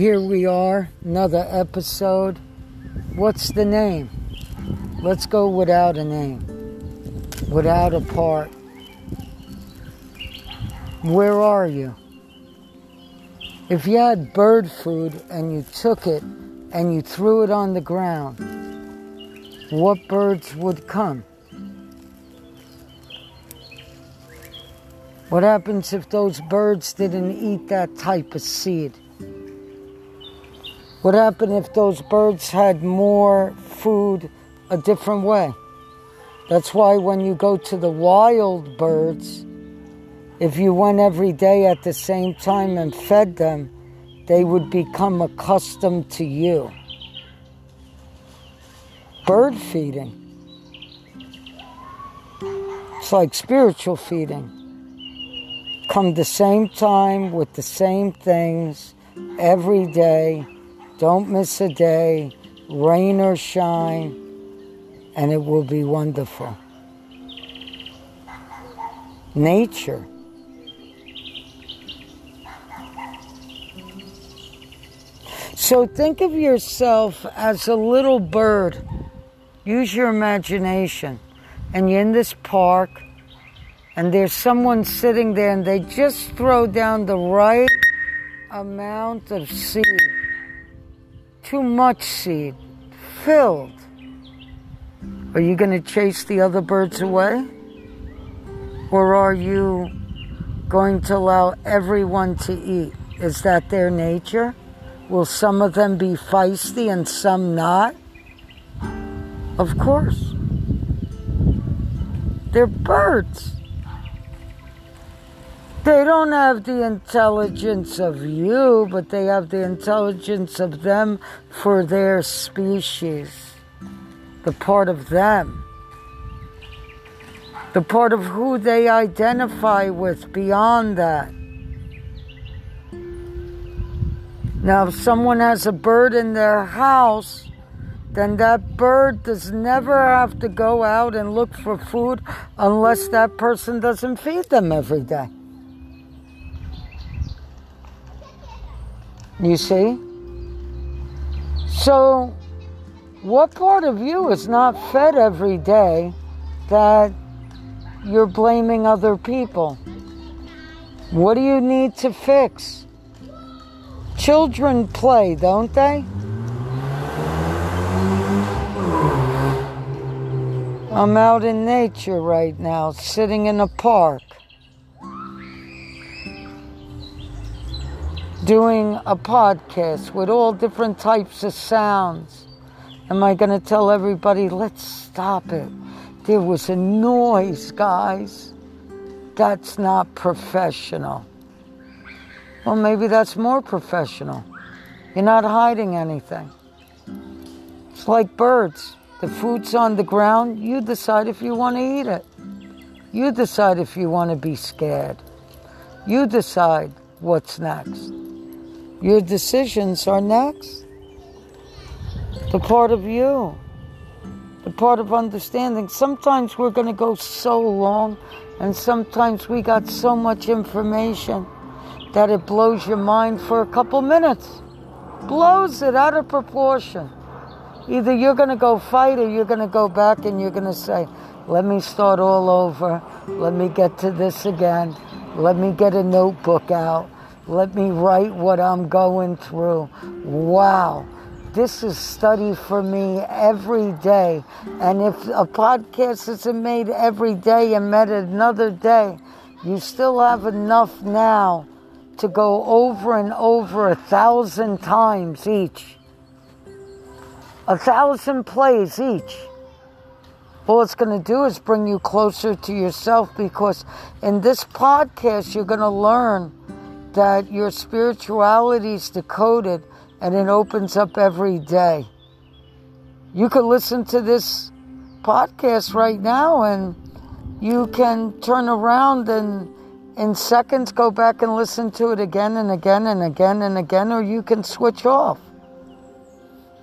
Here we are, another episode. What's the name? Let's go without a name, without a part. Where are you? If you had bird food and you took it and you threw it on the ground, what birds would come? What happens if those birds didn't eat that type of seed? What happened if those birds had more food a different way? That's why when you go to the wild birds, if you went every day at the same time and fed them, they would become accustomed to you. Bird feeding. It's like spiritual feeding come the same time with the same things every day. Don't miss a day, rain or shine, and it will be wonderful. Nature. So think of yourself as a little bird. Use your imagination. And you're in this park and there's someone sitting there and they just throw down the right amount of seed. Too much seed. Filled. Are you going to chase the other birds away? Or are you going to allow everyone to eat? Is that their nature? Will some of them be feisty and some not? Of course. They're birds. They don't have the intelligence of you, but they have the intelligence of them for their species. The part of them. The part of who they identify with beyond that. Now, if someone has a bird in their house, then that bird does never have to go out and look for food unless that person doesn't feed them every day. You see? So, what part of you is not fed every day that you're blaming other people? What do you need to fix? Children play, don't they? I'm out in nature right now, sitting in a park. Doing a podcast with all different types of sounds. Am I going to tell everybody, let's stop it? There was a noise, guys. That's not professional. Well, maybe that's more professional. You're not hiding anything. It's like birds. The food's on the ground. You decide if you want to eat it. You decide if you want to be scared. You decide what's next. Your decisions are next. The part of you, the part of understanding. Sometimes we're going to go so long, and sometimes we got so much information that it blows your mind for a couple minutes. Blows it out of proportion. Either you're going to go fight or you're going to go back and you're going to say, let me start all over. Let me get to this again. Let me get a notebook out. Let me write what I'm going through. Wow. This is study for me every day. And if a podcast isn't made every day and met another day, you still have enough now to go over and over a thousand times each. A thousand plays each. All it's going to do is bring you closer to yourself because in this podcast, you're going to learn that your spirituality is decoded and it opens up every day. You could listen to this podcast right now and you can turn around and in seconds go back and listen to it again and again and again and again, or you can switch off.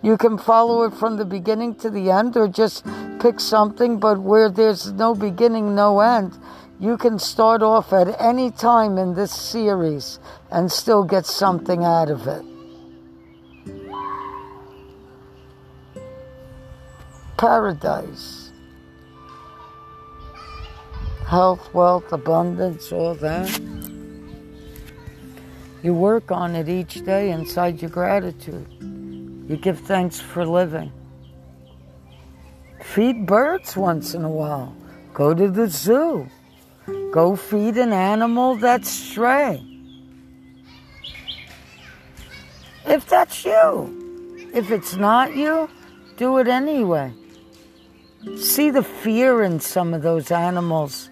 You can follow it from the beginning to the end, or just pick something, but where there's no beginning, no end, you can start off at any time in this series and still get something out of it. Paradise. Health, wealth, abundance, all that. You work on it each day inside your gratitude. You give thanks for living. Feed birds once in a while. Go to the zoo. Go feed an animal that's stray. If that's you. If it's not you, do it anyway. See the fear in some of those animals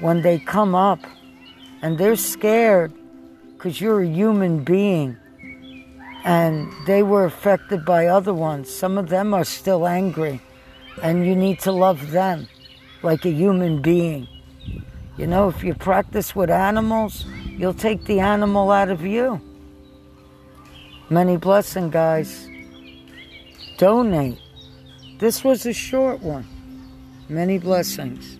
when they come up and they're scared because you're a human being and they were affected by other ones. Some of them are still angry and you need to love them like a human being. You know, if you practice with animals, you'll take the animal out of you. Many blessings, guys. Donate. This was a short one. Many blessings.